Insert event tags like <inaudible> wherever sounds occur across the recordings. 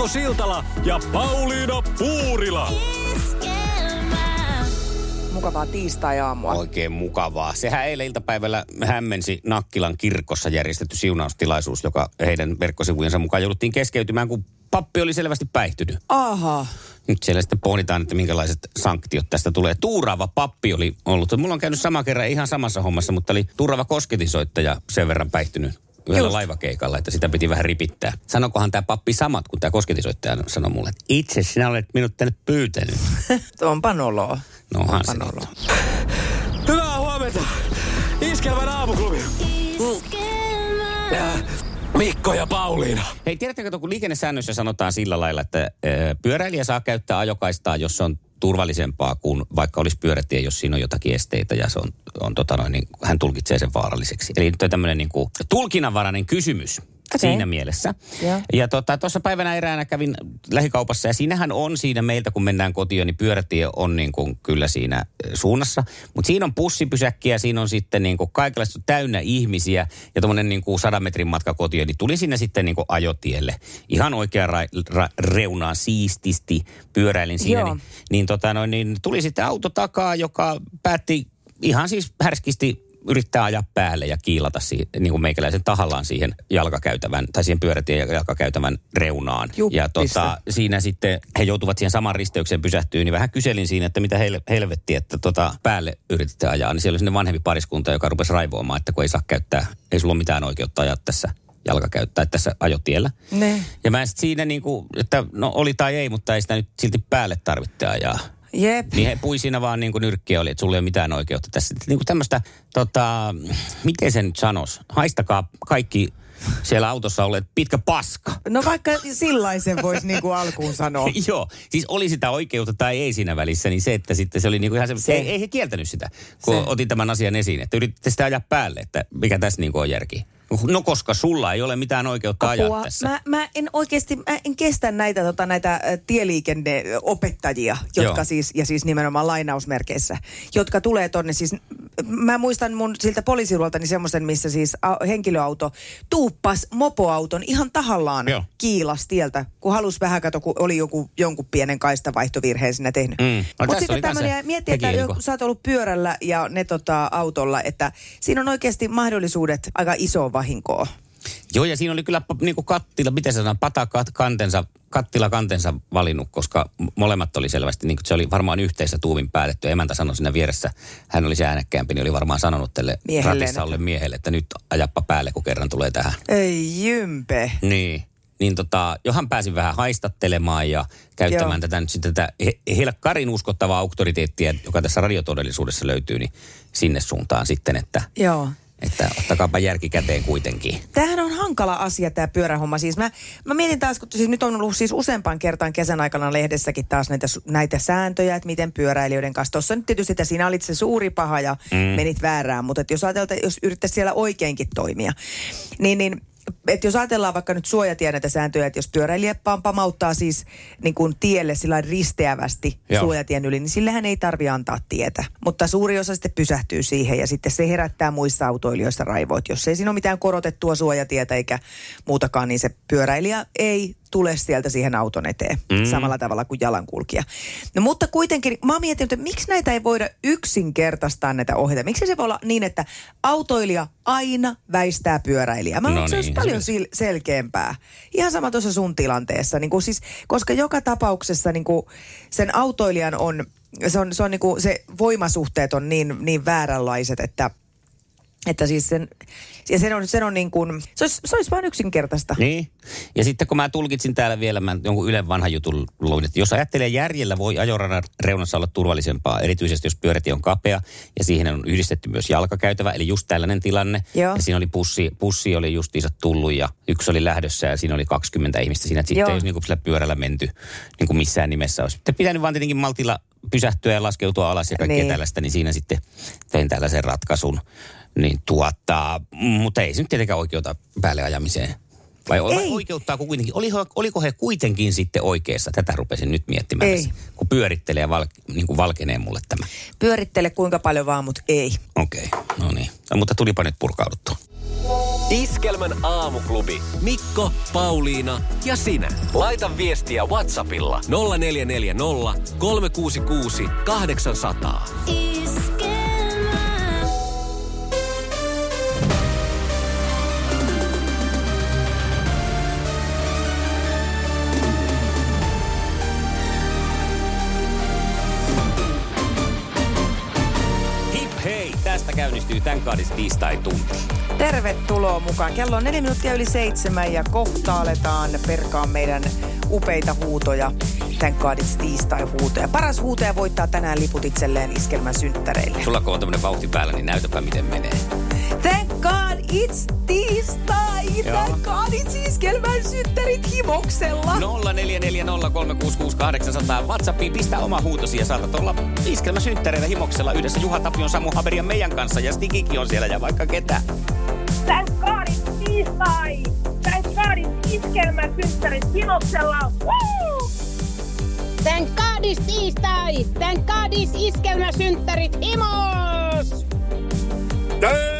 Mikko Siltala ja Pauliina Puurila. Mukavaa tiistai-aamua. Oikein mukavaa. Sehän eilen iltapäivällä hämmensi Nakkilan kirkossa järjestetty siunaustilaisuus, joka heidän verkkosivujensa mukaan jouduttiin keskeytymään, kun pappi oli selvästi päihtynyt. Aha. Nyt siellä sitten pohditaan, että minkälaiset sanktiot tästä tulee. Tuuraava pappi oli ollut. Mulla on käynyt sama kerran ihan samassa hommassa, mutta oli tuuraava kosketinsoittaja sen verran päihtynyt yhdellä Just. laivakeikalla, että sitä piti vähän ripittää. Sanokohan tämä pappi samat, kun tämä kosketisoittaja sanoi mulle, että itse sinä olet minut tänne pyytänyt. <laughs> Onpa noloa. No onhan se Onpa nyt. noloa. Hyvää huomenta. Iskelmän aamuklubi. Äh, Mikko ja Pauliina. Hei, tiedättekö, kun liikennesäännöissä sanotaan sillä lailla, että ö, pyöräilijä saa käyttää ajokaistaa, jos se on turvallisempaa kuin vaikka olisi pyörätie, jos siinä on jotakin esteitä ja se on, on tota noin, niin hän tulkitsee sen vaaralliseksi. Eli nyt on tämmöinen niin kuin tulkinnanvarainen kysymys. Okei. Siinä mielessä. Joo. Ja tuossa tota, päivänä eräänä kävin lähikaupassa ja siinähän on siinä meiltä, kun mennään kotiin, niin pyörätie on niin kuin kyllä siinä ö, suunnassa. Mutta siinä on pussipysäkkiä, siinä on sitten niin kuin kaikenlaista täynnä ihmisiä ja tuommoinen niin kuin sadan metrin matka kotiin, niin tuli sinne sitten niin kuin ajotielle. Ihan oikea ra- ra- reunaan siististi pyöräilin siinä. Joo. Niin, niin, tota noin, niin tuli sitten auto takaa, joka päätti ihan siis härskisti yrittää ajaa päälle ja kiilata si- niin kuin meikäläisen tahallaan siihen jalkakäytävän, tai siihen pyörätien jalkakäytävän reunaan. Juppista. Ja tota, siinä sitten he joutuvat siihen samaan risteykseen pysähtyä, niin vähän kyselin siinä, että mitä hel- helvettiä, että tota, päälle yritätte ajaa. Niin siellä oli sinne vanhempi pariskunta, joka rupesi raivoamaan, että kun ei saa käyttää, ei sulla ole mitään oikeutta ajaa tässä jalkakäyttää tässä ajotiellä. Ne. Ja mä sitten siinä niin kuin, että no oli tai ei, mutta ei sitä nyt silti päälle tarvitse ajaa. Jep. Niin he pui siinä vaan niin kuin nyrkkiä oli, että sulla ei ole mitään oikeutta tässä. Niin kuin tämmöistä, tota, miten se nyt sanois? Haistakaa kaikki siellä autossa olleet pitkä paska. No vaikka sillaisen voisi niinku alkuun sanoa. <laughs> Joo, siis oli sitä oikeutta tai ei siinä välissä, niin se, että sitten se oli niin kuin ihan se, Se. Ei, ei he kieltänyt sitä, kun Se. otin tämän asian esiin, että yritte sitä ajaa päälle, että mikä tässä niin kuin on järki. No koska sulla ei ole mitään oikeutta ajaa Apua. tässä. Mä, mä en oikeasti, mä en kestä näitä, tota, näitä tieliikenneopettajia, jotka Joo. siis, ja siis nimenomaan lainausmerkeissä, jotka tulee tonne siis, mä muistan mun siltä poliisiruoltani semmoisen, missä siis a, henkilöauto tuuppas mopoauton ihan tahallaan Joo. kiilas tieltä, kun halus vähän kato, kun oli joku, jonkun pienen kaistavaihtovirheen siinä tehnyt. Mm. No Mutta sitten tämmöinen, miettii, että joku, sä oot ollut pyörällä ja ne tota, autolla, että siinä on oikeasti mahdollisuudet aika isoon vahinkoon. Joo, ja siinä oli kyllä niin kuin kattila, miten se sanoo, pata kantensa, kattila kantensa valinnut, koska molemmat oli selvästi, niin kuin se oli varmaan yhteistä tuuvin päätetty. Emäntä sanoi siinä vieressä, hän oli se äänekkäämpi, niin oli varmaan sanonut tälle ratissa olle miehelle, että nyt ajappa päälle, kun kerran tulee tähän. Ei jympe. Niin. Niin tota, johan pääsin vähän haistattelemaan ja käyttämään Joo. tätä nyt sitten tätä He- Helkkarin uskottavaa auktoriteettia, joka tässä radiotodellisuudessa löytyy, niin sinne suuntaan sitten, että, Joo. Että ottakaapa järki käteen kuitenkin. Tämähän on hankala asia tämä pyörähomma. Siis mä, mä mietin taas, kun siis nyt on ollut siis useampaan kertaan kesän aikana lehdessäkin taas näitä, näitä sääntöjä, että miten pyöräilijöiden kanssa. Tuossa nyt tietysti, että sinä olit se suuri paha ja mm. menit väärään, mutta että jos ajatellaan, jos yrittäisi siellä oikeinkin toimia, niin, niin että jos ajatellaan vaikka nyt suojatien näitä sääntöjä, että jos pyöräilijä pam- pamauttaa siis niin kuin tielle sillä risteävästi Joo. suojatien yli, niin sillähän ei tarvi antaa tietä. Mutta suuri osa sitten pysähtyy siihen ja sitten se herättää muissa autoilijoissa raivoit. Jos ei siinä ole mitään korotettua suojatietä eikä muutakaan, niin se pyöräilijä ei tule sieltä siihen auton eteen mm. samalla tavalla kuin jalankulkija. No mutta kuitenkin, mä oon miettinyt, että miksi näitä ei voida yksinkertaistaa näitä ohjeita? Miksi se voi olla niin, että autoilija aina väistää pyöräilijää? Mä No no se olisi niin, paljon se- sil- selkeämpää. Ihan sama tuossa sun tilanteessa. Niin kuin siis, koska joka tapauksessa niin kuin sen autoilijan on, se, on, se, on niin kuin, se voimasuhteet on niin, niin vääränlaiset, että että siis sen, ja sen on, sen on niin kuin, se olisi, se olisi vain yksinkertaista. Niin. Ja sitten kun mä tulkitsin täällä vielä, mä jonkun Ylen vanha jutun luin, että jos ajattelee järjellä, voi ajoradan reunassa olla turvallisempaa, erityisesti jos pyörätie on kapea ja siihen on yhdistetty myös jalkakäytävä, eli just tällainen tilanne. Joo. Ja siinä oli pussi, pussi oli justiinsa tullut ja yksi oli lähdössä ja siinä oli 20 ihmistä siinä. Että sitten Joo. ei olisi niin kuin sillä pyörällä menty niin kuin missään nimessä olisi. Sitten pitänyt vaan tietenkin maltilla pysähtyä ja laskeutua alas ja kaikkea niin. tällaista, niin siinä sitten tein tällaisen ratkaisun. Niin tuota, mutta ei se nyt tietenkään oikeuta päälle ajamiseen. Vai, Ei. oikeuttaako kuitenkin? Oliko, oliko he kuitenkin sitten oikeassa? Tätä rupesin nyt miettimään. Ei. tässä, Kun pyörittelee ja val, niin kuin valkenee mulle tämä. Pyörittele kuinka paljon vaan, mutta ei. Okei, okay. no niin. No, mutta tulipa nyt purkauduttua. Iskelmän aamuklubi. Mikko, Pauliina ja sinä. Laita viestiä Whatsappilla 0440 366 800. Hip käynnistyy tämän kaadis tiistai tunti. Tervetuloa mukaan. Kello on neljä minuuttia yli seitsemän ja kohta aletaan perkaa meidän upeita huutoja. Thank God it's tiistai huutoja. Paras huutoja voittaa tänään liput itselleen iskelmän synttäreille. Sulla kun on tämmönen vauhti päällä, niin näytäpä miten menee. God it's tiistai! God it's iskelmän synttärit himoksella. 0440366800 WhatsAppiin pistä oma huutosi ja saatat olla iskelmä synttäreillä himoksella yhdessä Juha Tapion, Samu Haverian meidän kanssa ja Stikikin on siellä ja vaikka ketä. Thank God it's tiistai! Thank God it's iskelmäsynttärit himoksella! Woo! Thank God it's tiistai! Thank God it's iskelmäsynttärit himos! Thank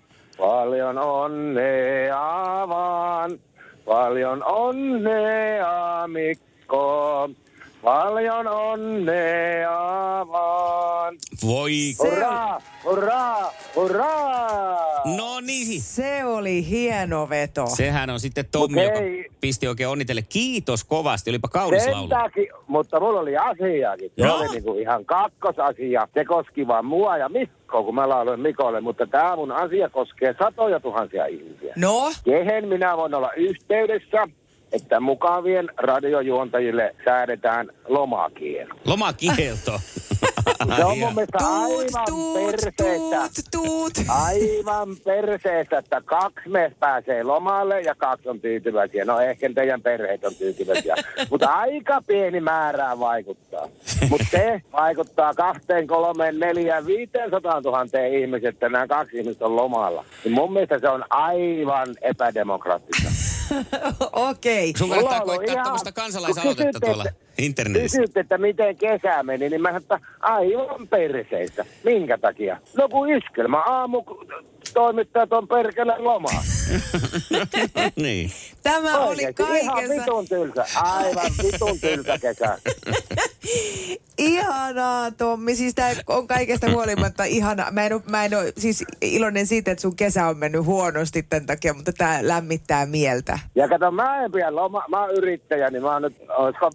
paljon onnea vaan, paljon onnea Mikko, paljon onnea vaan. Voi. Hurraa, hurraa, hurraa! No niin. Se oli hieno veto. Sehän on sitten Tommi, Mut joka ei- pisti oikein onnitelle. Kiitos kovasti, olipa kaunis Sen laulu. takia, mutta mulla oli asiakin. Se oli niinku ihan kakkosasia. Se koski vaan mua ja Mikko, kun mä lauloin Mikolle. Mutta tämä mun asia koskee satoja tuhansia ihmisiä. No, Kehen minä voin olla yhteydessä, että mukavien radiojuontajille säädetään lomakielo. Lomakielto. <laughs> Se on mun mielestä tuut, aivan tuut, perseestä. tuut, tuut. Aivan perseestä, että kaksi mies pääsee lomalle ja kaksi on tyytyväisiä. No ehkä teidän perheet on tyytyväisiä. <laughs> Mutta aika pieni määrää vaikuttaa. Mutta se vaikuttaa kahteen, kolmeen, neljään, viiteen tuhanteen ihmisiä, että nämä kaksi ihmistä on lomalla. Niin mun mielestä se on aivan epädemokraattista. <laughs> <laughs> Okei. Sun Mulla kannattaa on ollut koittaa ihan- kun kansalaisaloitetta kysytte, tuolla että- internetissä. Kysyt, että miten kesä meni, niin mä sanoin, että aivan perseistä. Minkä takia? No kun iskelmä aamu toimittajat on perkele lomaa. <laughs> niin. Tämä oli Oikeesti ihan kaikessa. vitun tylsä. Aivan vitun tylsä kesä. <laughs> Ihanaa, Tommi. Siis tää on kaikesta huolimatta ihana. Mä en, oo, mä en ole siis iloinen siitä, että sun kesä on mennyt huonosti tämän takia, mutta tää lämmittää mieltä. Ja kato, mä en pidä loma, mä oon yrittäjä, niin mä oon nyt,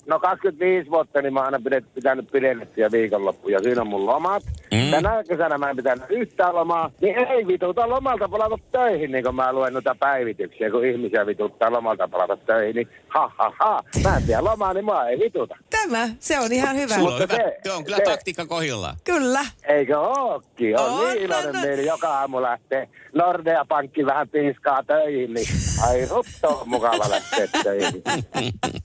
no 25 vuotta, niin mä oon aina pidet, pitänyt pidennettyjä viikonloppuja. Siinä on mun lomat. Mm. Tänä kesänä mä en pitänyt yhtään lomaa. Niin ei vituta lomalta palata töihin, niin kun mä luen noita päivityksiä, kun ihmisiä vituttaa lomalta palata töihin. Niin ha ha ha, mä en pidä lomaa, niin mä ei vituta. Tämä, se on ihan hyvä. Sulla on Mutta hyvä. se- Tuo on kyllä se- taktiikka kohdillaan. Kyllä. Eikö ookin? On, On, niin iloinen on. mieli. Joka aamu lähtee Nordea Pankki vähän piiskaa töihin, niin ai rutto on mukava lähteä töihin.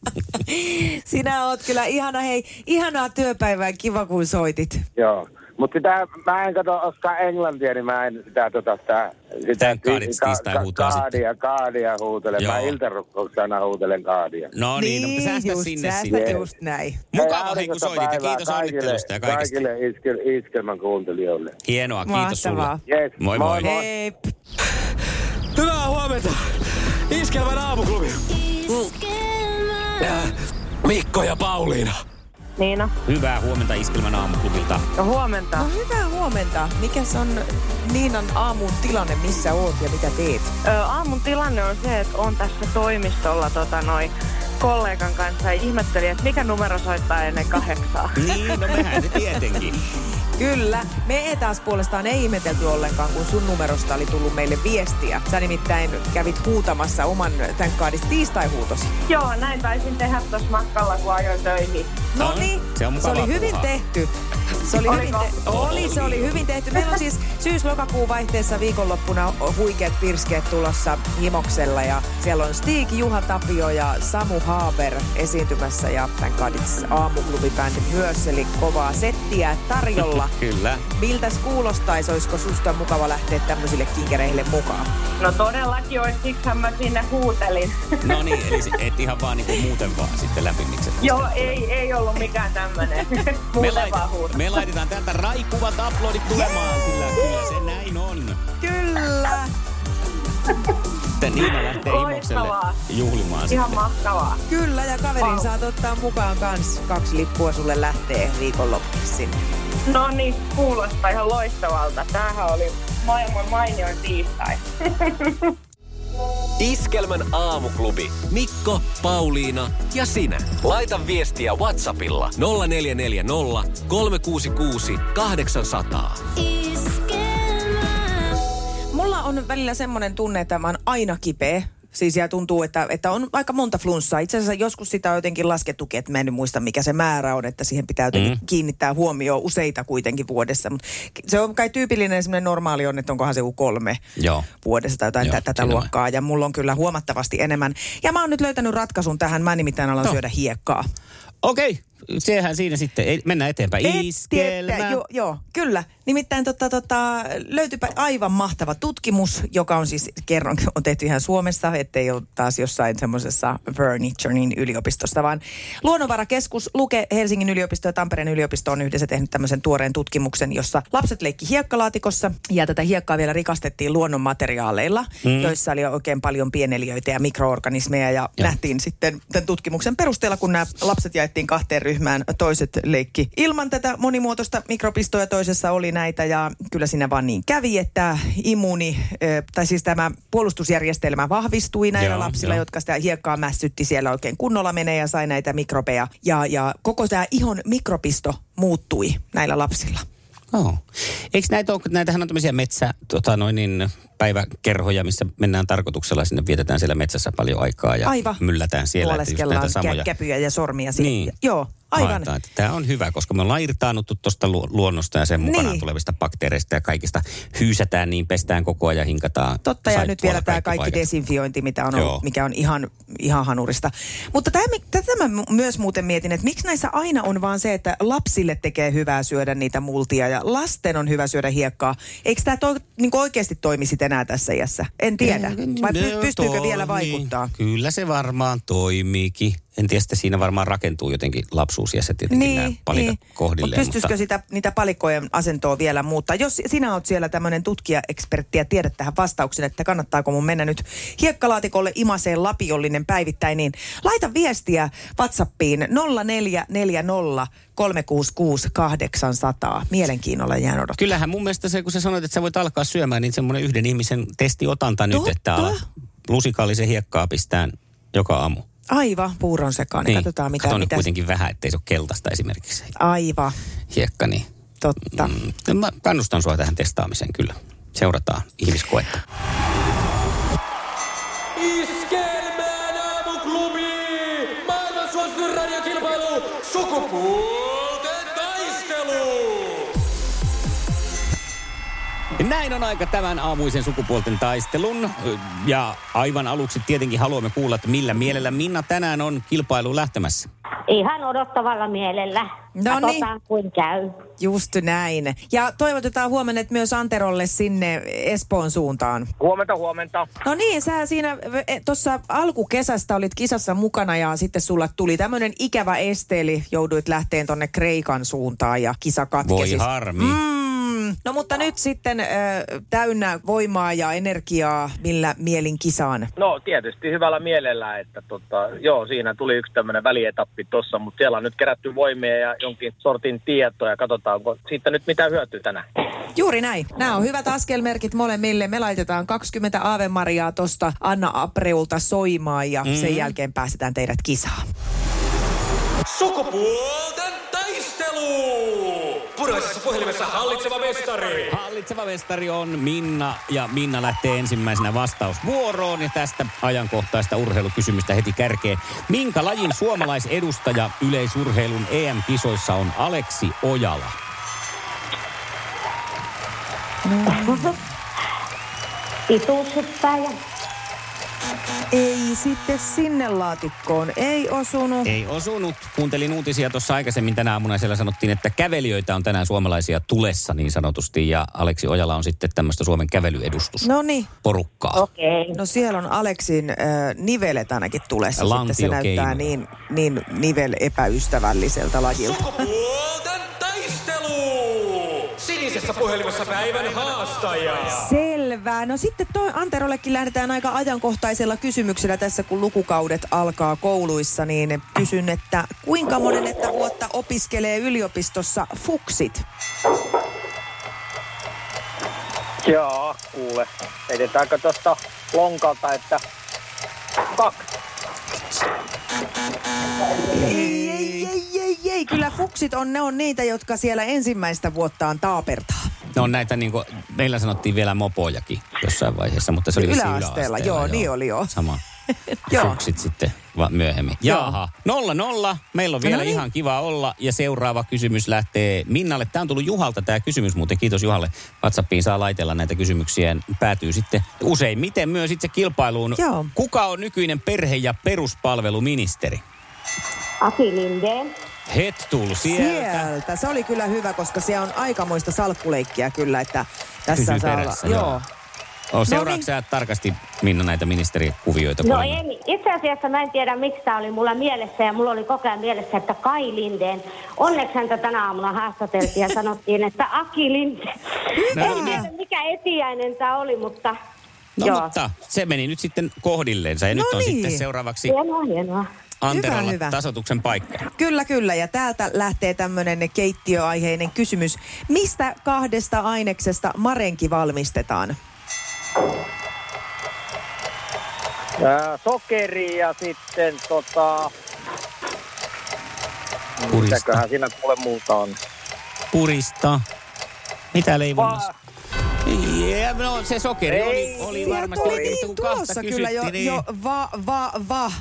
<laughs> Sinä oot kyllä ihana. Hei, ihanaa työpäivää. Kiva, kun soitit. Joo. Mutta sitä, mä en kato oskaa englantia, niin mä en sitä tota sitä... sitä Thank God it's tiistai huutoa sitten. Kaadia, kaadia huutelen. Mä Joo. iltarukkouksena aina huutelen kaadia. No niin, no, mutta säästä just, sinne säästä sitten. just näin. Mukava Hei, hei, kun aurinkoista soitit ja kiitos onnittelusta ja kaikesta. Kaikille iskel, iskelmän kuuntelijoille. Hienoa, kiitos Mahtavaa. sulle. Yes. Moi moi. Hei. Hyvää huomenta. Iskelmän aamuklubi. Äh, Mikko ja Pauliina. Niina. Hyvää huomenta Iskelmän aamuklubilta. No huomenta. No hyvää huomenta. Mikäs on Niinan aamun tilanne, missä oot ja mitä teet? Ö, aamun tilanne on se, että on tässä toimistolla tota, noi, kollegan kanssa ja ihmettelin, että mikä numero soittaa ennen kahdeksaa. Niin, no mehän se tietenkin. <laughs> Kyllä. Me ei taas puolestaan ei ihmetelty ollenkaan, kun sun numerosta oli tullut meille viestiä. Sä nimittäin kävit huutamassa oman Thank Godis tiistai-huutosi. Joo, näin taisin tehdä tuossa matkalla, kun ajoin töihin. No niin, se on se oli hyvin tehty. Se oli, hyvin te- oli, se oli hyvin tehty. Meillä on siis syys-lokakuun vaihteessa viikonloppuna huikeat pirskeet tulossa Himoksella ja siellä on Stig, Juha Tapio ja Samu Haaber esiintymässä ja Thank God It's aamuklubibändi myös, eli kovaa settiä tarjolla. <laughs> Kyllä. Miltäs kuulostaisi, olisiko susta mukava lähteä tämmöisille kinkereille mukaan? No todellakin olisi, siksihän mä sinne huutelin. <laughs> No niin, eli et ihan vaan niinku muuten vaan sitten lämpimikset. Joo, ei, ei ollut mikään tämmönen. <laughs> Me, Muuten laita, vaan huutelin. Laitetaan täältä raikuvat aplodit tulemaan, sillä kyllä se näin on. Kyllä! Sitten Niina lähtee Imokselle juhlimaan Ihan sitten. mahtavaa. Kyllä, ja kaverin Vau. saat ottaa mukaan kans kaksi lippua sulle lähtee viikonloppuun sinne. No niin, kuulostaa ihan loistavalta. Tämähän oli maailman mainioin tiistai. <laughs> Iskelmän aamuklubi. Mikko, Pauliina ja sinä. Laita viestiä Whatsappilla 0440 366 800. Mulla on välillä semmoinen tunne, että mä oon aina kipeä. Siis ja tuntuu, että, että on aika monta flunssaa. Itse asiassa joskus sitä on jotenkin laskettukin, että mä en muista mikä se määrä on, että siihen pitää jotenkin mm. kiinnittää huomioon useita kuitenkin vuodessa. Mutta se on kai tyypillinen semmoinen normaali on, että onkohan se joku kolme Joo. vuodessa tai jotain Joo, tä- tätä siinä luokkaa. Ja mulla on kyllä huomattavasti enemmän. Ja mä oon nyt löytänyt ratkaisun tähän. Mä nimittäin alan No. syödä hiekkaa. Okei, sehän siinä sitten. Ei, mennään eteenpäin. Et Iskelmä. Joo, joo, kyllä. Nimittäin tota, tota, löytyypä aivan mahtava tutkimus, joka on siis kerron, on tehty ihan Suomessa, ettei ole taas jossain semmoisessa Furniturein yliopistossa, vaan Luonnonvarakeskus, Luke, Helsingin yliopisto ja Tampereen yliopisto on yhdessä tehnyt tämmöisen tuoreen tutkimuksen, jossa lapset leikki hiekkalaatikossa ja tätä hiekkaa vielä rikastettiin luonnonmateriaaleilla, mm. joissa oli oikein paljon pieneliöitä ja mikroorganismeja ja Joo. nähtiin sitten tämän tutkimuksen perusteella, kun nämä lapset jaettiin kahteen ryhmään, toiset leikki ilman tätä monimuotoista mikropistoa ja toisessa oli näitä ja kyllä siinä vaan niin kävi, että immuuni, tai siis tämä puolustusjärjestelmä vahvistui näillä Joo, lapsilla, joo. jotka sitä hiekkaa mässytti siellä oikein kunnolla menee ja sai näitä mikrobeja ja, ja koko tämä ihon mikropisto muuttui näillä lapsilla. Oh. Eikö näitä ole, näitähän on tämmöisiä metsä, tota noin niin, päiväkerhoja, missä mennään tarkoituksella, sinne vietetään siellä metsässä paljon aikaa ja Aivan. myllätään siellä. Huoleskellaan näitä samoja. kä- käpyjä ja sormia. Siihen. Niin. Joo, aivan. Haetaan, Tämä on hyvä, koska me ollaan irtaannuttu tuosta luonnosta ja sen mukana Niin. tulevista bakteereista ja kaikista. Hyysätään niin, pestään koko ajan, hinkataan. Totta, ja nyt vielä tämä kaikki paikat. desinfiointi, mitä on ollut, mikä on ihan, ihan hanurista. Mutta tämä, tätä mä myös muuten mietin, että miksi näissä aina on vaan se, että lapsille tekee hyvää syödä niitä multia ja lasten on hyvä syödä hiekkaa. Eikö tämä to, niin oikeasti toimi sitten enää tässä iässä? En tiedä. Vai py, pystyykö vielä vaikuttaa? Niin, kyllä se varmaan toimiikin. En tiedä, sitten siinä varmaan rakentuu jotenkin lapsuusiässä tietenkin nämä palikat Mut kohdilleen. pystyisikö sitä, niitä palikkojen asentoa vielä muuttaa? Jos sinä oot siellä tämmöinen tutkija-ekspertti ja tiedät tähän vastauksen, että kannattaako mun mennä nyt hiekkalaatikolle imaseen lapiollinen päivittäin, niin laita viestiä WhatsAppiin 0440 366 800. Mielenkiinnolla jään odottamaan. Kyllähän mun mielestä se, kun sä sanoit, että sä voit alkaa syömään, niin semmoinen yhden ihmisen testiotanta nyt, Totta. että ala lusikallisen hiekkaa pistään joka aamu. Aivan, puuron sekaan. Niin. Katsotaan mitä. Kato nyt mitä... kuitenkin vähän, ettei se ole keltaista esimerkiksi Aivan, hiekka, niin totta. Mm. mä kannustan sua tähän testaamiseen kyllä. Seurataan ihmiskoetta. Iskelmään aamuklubi! Maailman suosituin radiokilpailu! Sukupuolten Näin on aika tämän aamuisen sukupuolten taistelun. Ja aivan aluksi tietenkin haluamme kuulla, että millä mielellä Minna tänään on kilpailu lähtemässä. Ihan odottavalla mielellä. No niin. kuin käy. Just näin. Ja toivotetaan huomenna myös Anterolle sinne Espoon suuntaan. Huomenta, huomenta. No niin, sä siinä tuossa alkukesästä olit kisassa mukana ja sitten sulla tuli tämmöinen ikävä este, eli jouduit lähteen tonne Kreikan suuntaan ja kisa katkesi. Voi harmi. Mm. No mutta nyt sitten äh, täynnä voimaa ja energiaa, millä mielin kisaan. No tietysti hyvällä mielellä, että tota, joo, siinä tuli yksi tämmöinen välietappi tossa, mutta siellä on nyt kerätty voimia ja jonkin sortin tietoa ja katsotaan, onko siitä nyt mitä hyötyä tänään. Juuri näin. Nämä on hyvät askelmerkit molemmille. Me laitetaan 20 Aave Mariaa tosta Anna Apreulta soimaan ja mm. sen jälkeen päästetään teidät kisaan. Sukupuolten taistelu! Puraisessa puhelimessa hallitseva mestari. Hallitseva mestari on Minna ja Minna lähtee ensimmäisenä vastausvuoroon ja tästä ajankohtaista urheilukysymystä heti kärkeen. Minkä lajin suomalaisedustaja yleisurheilun EM-kisoissa on Aleksi Ojala? No. Ituushyppäjä. Ei sitten sinne laatikkoon. Ei osunut. Ei osunut. Kuuntelin uutisia tuossa aikaisemmin tänä aamuna. Siellä sanottiin, että kävelijöitä on tänään suomalaisia tulessa niin sanotusti. Ja Aleksi Ojala on sitten tämmöistä Suomen kävelyedustus No niin. porukkaa. Okei. No siellä on Aleksin äh, nivelet ainakin tulessa. Sitten se näyttää niin, niin nivel epäystävälliseltä lajilta. Sukupuolten taistelu! Sinisessä puhelimessa päivän haastaja. Selvä. No sitten toi Anterollekin lähdetään aika ajankohtaisella kysymyksellä tässä, kun lukukaudet alkaa kouluissa, niin kysyn, että kuinka monennetta vuotta opiskelee yliopistossa fuksit? Joo, kuule. Heitetäänkö tuosta lonkalta, että kaksi. Ei, ei. Kyllä fuksit on, ne on niitä, jotka siellä ensimmäistä vuottaan taapertaa. Ne on näitä niin kuin, meillä sanottiin vielä mopojakin jossain vaiheessa, mutta se oli vissiin Yläasteella, joo, niin oli joo. Sama. <laughs> Joo. Fuksit sitten va- myöhemmin. Joo. Jaha, nolla nolla. Meillä on vielä No niin. ihan kiva olla. Ja seuraava kysymys lähtee Minnalle. Tämä on tullut Juhalta tämä kysymys muuten. Kiitos Juhalle. WhatsAppiin saa laitella näitä kysymyksiä. Päätyy sitten useimmiten myös itse kilpailuun. Joo. Kuka on nykyinen perhe- ja peruspalveluministeri? Aki Lindeen. Hettul sieltä. Sieltä. Se oli kyllä hyvä, koska se on aikamoista salkkuleikkiä kyllä, että tässä saa perässä, olla. joo. Joo. Oh, seuraatko niin. sä tarkasti Minna näitä ministerikuvioita? No en, itse asiassa mä en tiedä miksi tämä oli mulla mielessä ja mulla oli koko ajan mielessä, että Kai Lindeen. Onneksi häntä tänä aamuna haastateltiin ja sanottiin, että Aki Lindeen. No en niin. tiedä mikä etiäinen tämä oli, mutta No joo. mutta se meni nyt sitten kohdilleensa ja No nyt on niin. sitten seuraavaksi Hienoa, hienoa. Anterolla Hyvä, hyvä. tasotuksen paikka. Kyllä, kyllä. Ja täältä lähtee tämmöinen keittiöaiheinen kysymys. Mistä kahdesta aineksesta marenki valmistetaan? Ää, sokeri ja sitten tota... Purista. Mitäköhän siinä kuule muuta on? Purista. Mitä leivonnassa? Yeah, no se sokeri Ei. oli, oli Sieltä varmasti oli oikein, niin mutta kun kahta tulossa kyllä jo, kysyttiin, jo va, va, va.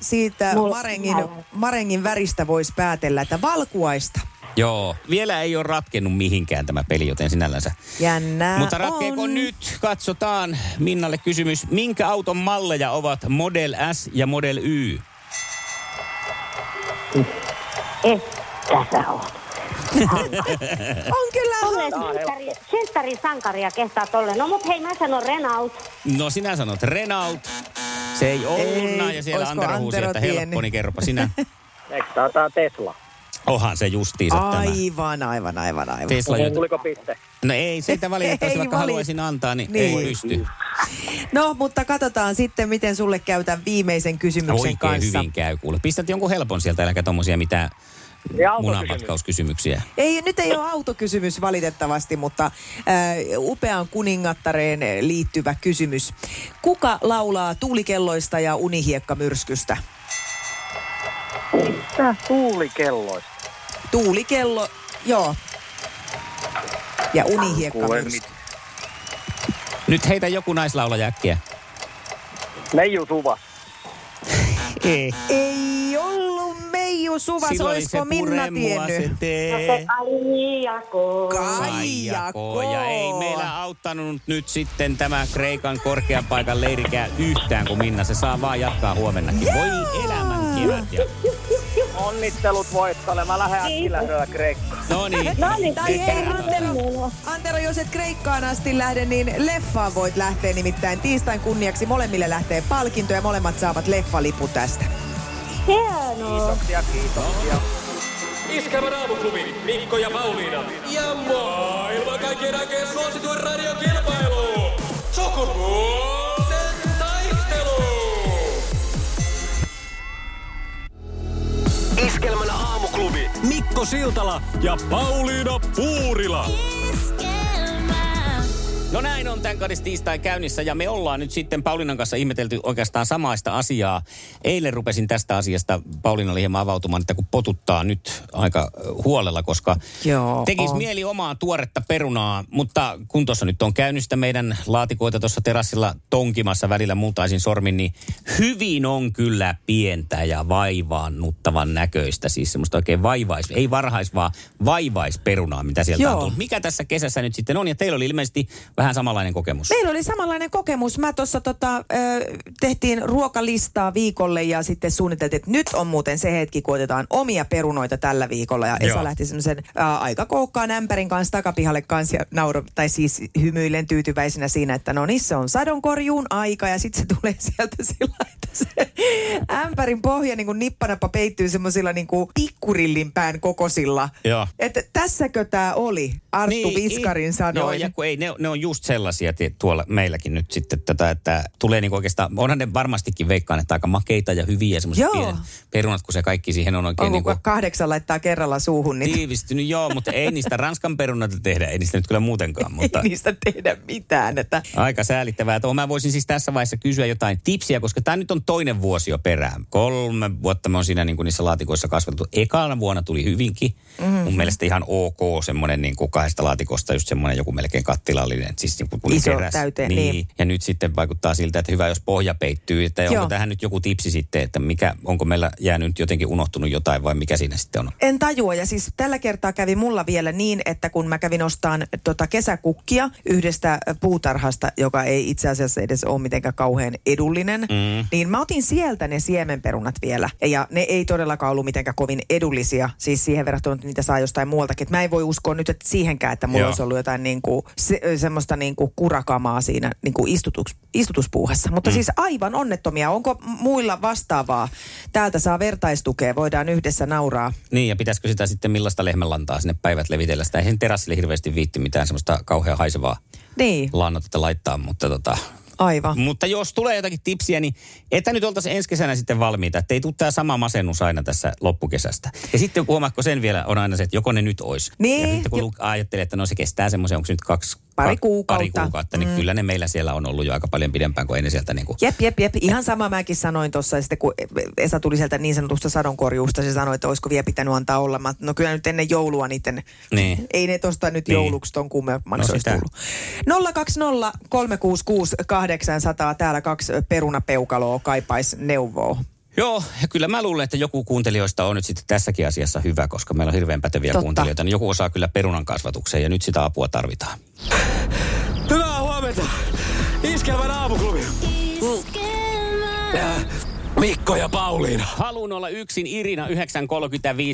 Siitä Mulla- marengin, marengin väristä voisi päätellä, että valkuaista. Joo, vielä ei ole ratkennut mihinkään tämä peli, joten sinällänsä. Jännää Mutta ratkeeko on. nyt? Katsotaan Minnalle kysymys. Minkä auton malleja ovat Model S ja Model Y? Että sä oot. On kyllä. Tolleen synttäri sankaria kehtaa tolleen. No mut hei, mä sanon Renault. No sinä sanot Renault. Se ei ollutna ja siellä olisiko Antero huusi, Antero että helppo, niin kerropa sinä. <laughs> Eikö tää Tesla? Ohan se justiinsa tämä. Aivan, aivan, aivan, aivan. Tesla jo... Tuliko piste? No ei, siitä valitettavasti, <laughs> Ei vaikka valit- haluaisin antaa, niin, Niin. ei pysty. No, mutta katsotaan sitten, miten sulle käy tämän viimeisen kysymyksen Oikein kanssa. hyvin käy, kuule. Pistät jonkun helpon sieltä, äläkä tommosia mitään Munanpatkauskysymyksiä. Ei, nyt ei ole autokysymys valitettavasti, mutta äh, upeaan kuningattareen liittyvä kysymys. Kuka laulaa tuulikelloista ja unihiekkamyrskystä? Mitä tuulikelloista? Tuulikello, joo. Ja unihiekkamyrsky. Nyt heitä joku naislaulaja äkkiä. Meiju Suvas. Ei. Ei Suvas, Silloin olisiko se Minna tiennyt? No. Kaijako. Kaijako. Ja ei meillä auttanut nyt sitten tämä Kreikan korkean paikan leirikää yhtään, kun Minna se saa vaan jatkaa huomennakin. Voi elämän kevät. Ja... Onnittelut voittolle. Mä lähden äkkilähdöllä Kreikkaan. No niin. <laughs> No niin, Tai hei, kerro Antero. Antero, jos et Kreikkaan asti lähde, niin leffaan voit lähteä nimittäin tiistain kunniaksi. Molemmille lähtee palkinto ja molemmat saavat leffalippu tästä. Hienoa. Kiitoksia, kiitoksia. Iskävän aamuklubi, Mikko ja Pauliina. Ja maailman kaikkien aikeen suosituen radiokilpailu. Sukupuolten taistelu. Iskelmän aamuklubi, Mikko Siltala ja Pauliina Puurila. No näin on tämän kadis tiistai käynnissä ja me ollaan nyt sitten Paulinan kanssa ihmetelty oikeastaan samaista asiaa. Eilen rupesin tästä asiasta Pauliina oli hieman avautumaan, että kun potuttaa nyt aika huolella, koska Joo, tekisi on. mieli omaa tuoretta perunaa, mutta kun tuossa nyt on käynyt sitä meidän laatikoita tuossa terassilla tonkimassa välillä multaisin sormin, niin hyvin on kyllä pientä ja vaivaannuttavan näköistä. Siis semmoista oikein vaivais, ei varhais vaan vaivaisperunaa, mitä sieltä Joo. on tullut. Mikä tässä kesässä nyt sitten on? Ja teillä oli ilmeisesti vähän samanlainen kokemus. Meillä oli samanlainen kokemus. Mä tuossa tota, tehtiin ruokalistaa viikolle ja sitten suunniteltiin, että nyt on muuten se hetki, kun otetaan omia perunoita tällä viikolla. Ja Esa Joo. lähti semmoisen aika koukkaan ämpärin kanssa takapihalle kanssa ja nauro, tai siis hymyillen tyytyväisenä siinä, että no niin, se on sadonkorjuun aika ja sitten se tulee <laughs> sieltä sillä että se ämpärin pohja niin kuin nippanappa peittyy semmoisilla niin kuin pikkurillin pään kokosilla. Joo. Että tässäkö tämä oli, Arttu niin, Viskarin Joo, sanoin. ja kun ei, ne, ne on just sellaisia tuolla meilläkin nyt sitten tätä, että tulee niinku oikeastaan, onhan ne varmastikin veikkaan, että aika makeita ja hyviä semmoiset perunat, kun se kaikki siihen on oikein Onko niinku niinku... kahdeksan laittaa kerralla suuhun, niin tiivistynyt. Joo, mutta ei niistä ranskan perunat tehdä, ei niistä nyt kyllä muutenkaan, <laughs> mutta ei niistä tehdä mitään. Että... aika säälittävää. Tuohon mä voisin siis tässä vaiheessa kysyä jotain tipsiä, koska tämä nyt on toinen vuosi jo perään. Kolme vuotta me on siinä niinku niissä laatikoissa kasvatettu. Ekana vuonna tuli hyvinkin. Mm-hmm. Mun mielestä ihan ok semmoinen niinku kahdesta laatikosta just semmoinen joku melkein kattilallinen. Siis kun ne Iso keräs. täyteen, niin. Ja nyt sitten vaikuttaa siltä, että hyvä jos pohja peittyy. Että onko tähän nyt joku tipsi sitten, että mikä, onko meillä jäänyt nyt jotenkin unohtunut jotain vai mikä siinä sitten on? En tajua. Ja siis tällä kertaa kävi mulla vielä niin, että kun mä kävin ostaan tota kesäkukkia yhdestä puutarhasta, joka ei itse asiassa edes ole mitenkään kauhean edullinen, mm. niin mä otin sieltä ne siemenperunat vielä. Ja ne ei todellakaan ollut mitenkään kovin edullisia, siis siihen verrattuna, että niitä saa jostain muualtakin. Et mä en voi uskoa nyt että siihenkään, että mulla Joo. olisi ollut jotain niinku, se, semmoista niinku kurakamaa siinä niinku istutus, istutuspuuhassa. Mutta mm. siis aivan onnettomia. Onko muilla vastaavaa? Täältä saa vertaistukea, voidaan yhdessä nauraa. Niin, ja pitäisikö sitä sitten millaista lehmänlantaa sinne päivät levitellä? Sitä ei sen terassille hirveästi viitti mitään semmoista kauhean haisevaa Niin, lannotetta laittaa, mutta tota... aivan. Mutta jos tulee jotakin tipsiä, niin että nyt oltaisiin ensi kesänä sitten valmiita, että ei tule tämä sama masennus aina tässä loppukesästä. Ja sitten huomaatko sen vielä, on aina se, että joko ne nyt olisi. Niin, Ja sitten kun jo- ajattelee, että no se kestää semmoisen, onko se nyt kaksi... Pari kuukautta. Pari kuukautta, niin kyllä ne meillä siellä on ollut jo aika paljon pidempään kuin ennen sieltä niin kuin... Jep, jep, jep. Ihan sama mäkin sanoin tuossa, ja sitten kun Esa tuli sieltä niin sanotusta sadonkorjuusta, se sanoi, että olisiko vielä pitänyt antaa olla. Mä, no kyllä nyt ennen joulua niiden, Niin. ei ne tosta nyt Niin. jouluksi ton kummemman No olisi tullut. 020 366 800, täällä kaksi perunapeukaloa kaipais neuvoa. Joo, ja kyllä mä luulen, että joku kuuntelijoista on nyt sitten tässäkin asiassa hyvä, koska meillä on hirveän päteviä Totta. kuuntelijoita. Niin joku osaa kyllä perunan kasvatukseen ja nyt sitä apua tarvitaan. Hyvää huomenta. Iskelmän aamuklubi. Äh, Mikko ja Pauliina. Haluan olla yksin Irina 9.35.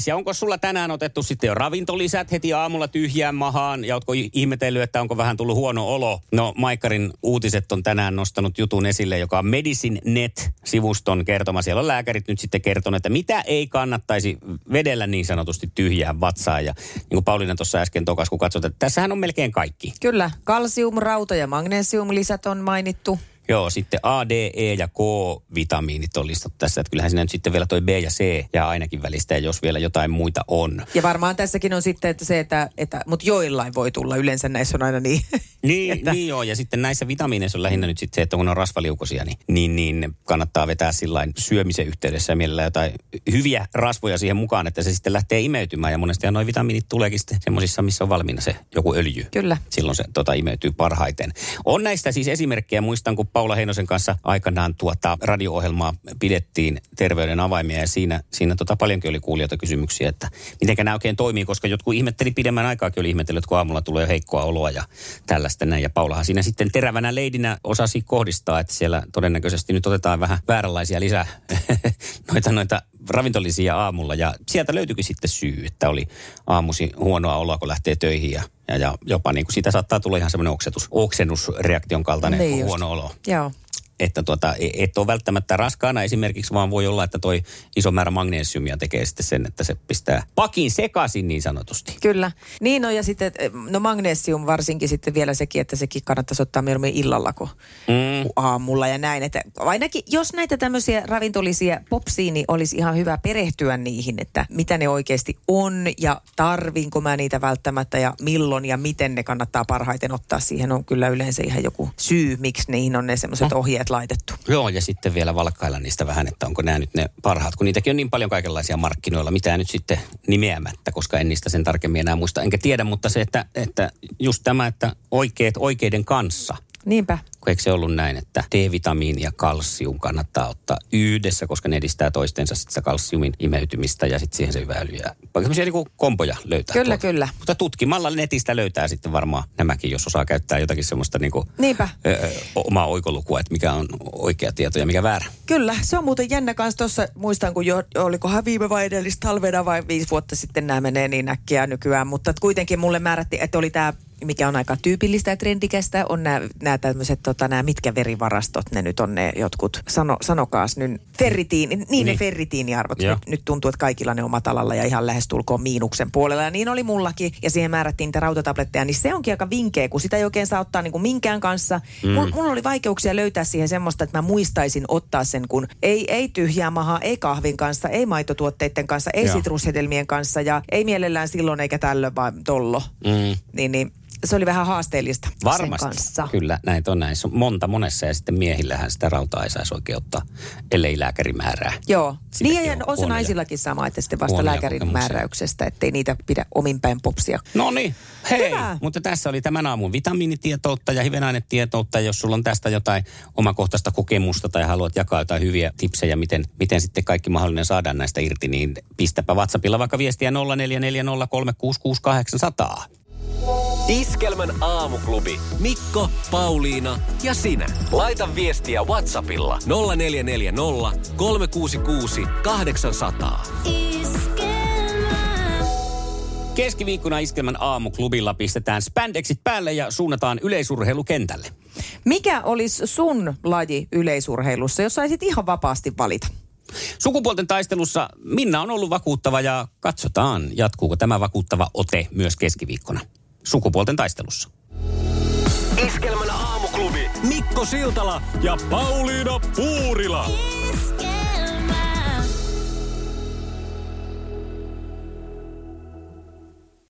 Ja onko sulla tänään otettu sitten jo ravintolisät heti aamulla tyhjään mahaan? Ja ootko ihmetellyt, että onko vähän tullut huono olo? No, Maikkarin uutiset on tänään nostanut jutun esille, joka on Medicine Net-sivuston kertoma. Siellä on lääkärit nyt sitten kertonut, että mitä ei kannattaisi vedellä niin sanotusti tyhjään vatsaan. Ja niin kuin Pauliina tuossa äsken tokas, kun katsot, että tässähän on melkein kaikki. Kyllä, kalsium, rauta ja magnesiumlisät on mainittu. Joo, sitten A, D, E ja K-vitamiinit on listattu tässä. Että kyllähän siinä nyt sitten vielä toi B ja C jää ainakin välistä, ja jos vielä jotain muita on. Ja varmaan tässäkin on sitten että se, että, että mutta joillain voi tulla. Yleensä näissä on aina niin. <laughs> Niin, että- niin joo, ja sitten näissä vitamiineissa on lähinnä nyt sitten se, että kun on rasvaliukosia, niin, niin, niin kannattaa vetää sillain syömisen yhteydessä ja mielellään jotain hyviä rasvoja siihen mukaan, että se sitten lähtee imeytymään. Ja monesti noin vitamiinit tuleekin sitten semmoisissa, missä on valmiina se joku öljy. Kyllä. Silloin se tota, imeytyy parhaiten. On näistä siis esimerkkejä. Muistan, kun Paula Heinosen kanssa aikanaan tuota radio-ohjelmaa pidettiin terveyden avaimia ja siinä, siinä tota paljonkin oli kuulijoita kysymyksiä, että miten nämä oikein toimii, koska jotkut ihmetteli pidemmän aikaakin oli ihmetellyt, kun aamulla tulee heikkoa oloa ja tällaista näin. Ja Paulahan siinä sitten terävänä leidinä osasi kohdistaa, että siellä todennäköisesti nyt otetaan vähän vääränlaisia lisää <laughs> noita, noita ravintolisia aamulla. Ja sieltä löytyikin sitten syy, että oli aamusi huonoa oloa, kun lähtee töihin ja, ja, ja jopa niin kuin siitä saattaa tulla ihan semmoinen oksetus, oksennusreaktion kaltainen Niin just. huono olo. Joo. Että tuota, e- et ole välttämättä raskaana esimerkiksi, vaan voi olla, että toi iso määrä magnesiumia tekee sitten sen, että se pistää pakin sekaisin niin sanotusti. Kyllä. Niin no ja sitten, eh, no magnesium varsinkin sitten vielä sekin, että sekin kannattaisi ottaa mieluummin illalla kuin Mm. aamulla ja näin. Että ainakin jos näitä tämmöisiä ravintolisia popsiin, niin olisi ihan hyvä perehtyä niihin, että mitä ne oikeasti on ja tarvinko mä niitä välttämättä ja milloin ja miten ne kannattaa parhaiten ottaa. Siihen on kyllä yleensä ihan joku syy, miksi niihin on ne semmoiset No. ohjeet laitettu. Joo, ja sitten vielä valkkailla niistä vähän, että onko nämä nyt ne parhaat, kun niitäkin on niin paljon kaikenlaisia markkinoilla, mitä nyt sitten nimeämättä, koska en niistä sen tarkemmin enää muista, enkä tiedä, mutta se, että, että just tämä, että oikeat oikeiden kanssa, Niinpä. Kun eikö se ollut näin, että D-vitamiini ja kalsium kannattaa ottaa yhdessä, koska ne edistää toistensa sit sitä kalsiumin imeytymistä ja sitten siihen se hyvä öljy. Ja Sellaisia niin kompoja löytää. Kyllä, tuolta. kyllä. Mutta tutkimalla netistä löytää sitten varmaan nämäkin, jos osaa käyttää jotakin semmoista niin kuin, Niinpä. ö, omaa oikolukua, että mikä on oikea tieto ja mikä väärä. Kyllä, se on muuten jännä kanssa tuossa, muistan kun jo, olikohan viime vai edellistä talvena vai viisi vuotta sitten nämä menee niin äkkiä nykyään, mutta kuitenkin mulle määrättiin, että oli tämä mikä on aika tyypillistä ja trendikästä, on nämä, nämä tämmöiset, tota, nämä mitkä verivarastot, ne nyt on ne jotkut, sano, sanokaas nyt, ferritiini, niin, niin. ne Niin. ferritiiniarvot. Joo. Nyt, nyt tuntuu, että kaikilla ne on matalalla ja ihan lähestulkoon miinuksen puolella. Ja niin oli mullakin, ja siihen määrättiin niitä rautatabletteja, niin se onkin aika vinkeä, kun sitä ei oikein saa ottaa niin kuin minkään kanssa. Mm. Mulla, mulla oli vaikeuksia löytää siihen semmoista, että mä muistaisin ottaa sen, kun ei, ei tyhjää mahaa, ei kahvin kanssa, ei maitotuotteiden kanssa, ei Joo. sitrushedelmien kanssa ja ei mielellään silloin eikä tällöin, vaan tollo. Mm. Niin, niin se oli vähän haasteellista sen Varmasti. kanssa. Kyllä, näitä on näissä. Monta monessa ja sitten miehillähän sitä rautaa ei saisi oikein ottaa, ellei lääkäri määrää. Joo. Silläkin Niin ja on on se naisillakin sama, että sitten vasta huonoja lääkärin kokemuksia. määräyksestä, ettei niitä pidä omin päin popsia. No niin, hei. Hyvä. Mutta tässä oli tämän aamun vitamiinitietoutta ja hivenainetietoutta. Jos sulla on tästä jotain omakohtaista kokemusta tai haluat jakaa jotain hyviä tipsejä, miten, miten sitten kaikki mahdollinen saadaan näistä irti, niin pistäpä WhatsAppilla vaikka viestiä 0440366800. Iskelmän aamuklubi. Mikko, Pauliina ja sinä. Laita viestiä Whatsappilla 0440 366 800. Keskiviikkona Iskelmän aamuklubilla pistetään spandexit päälle ja suunnataan yleisurheilukentälle. Mikä olisi sun laji yleisurheilussa, jos saisit ihan vapaasti valita? Sukupuolten taistelussa Minna on ollut vakuuttava ja katsotaan, jatkuuko tämä vakuuttava ote myös keskiviikkona. Sukupuolten taistelussa. Iskelmän aamuklubi. Mikko Siltala ja Pauliina Puurila.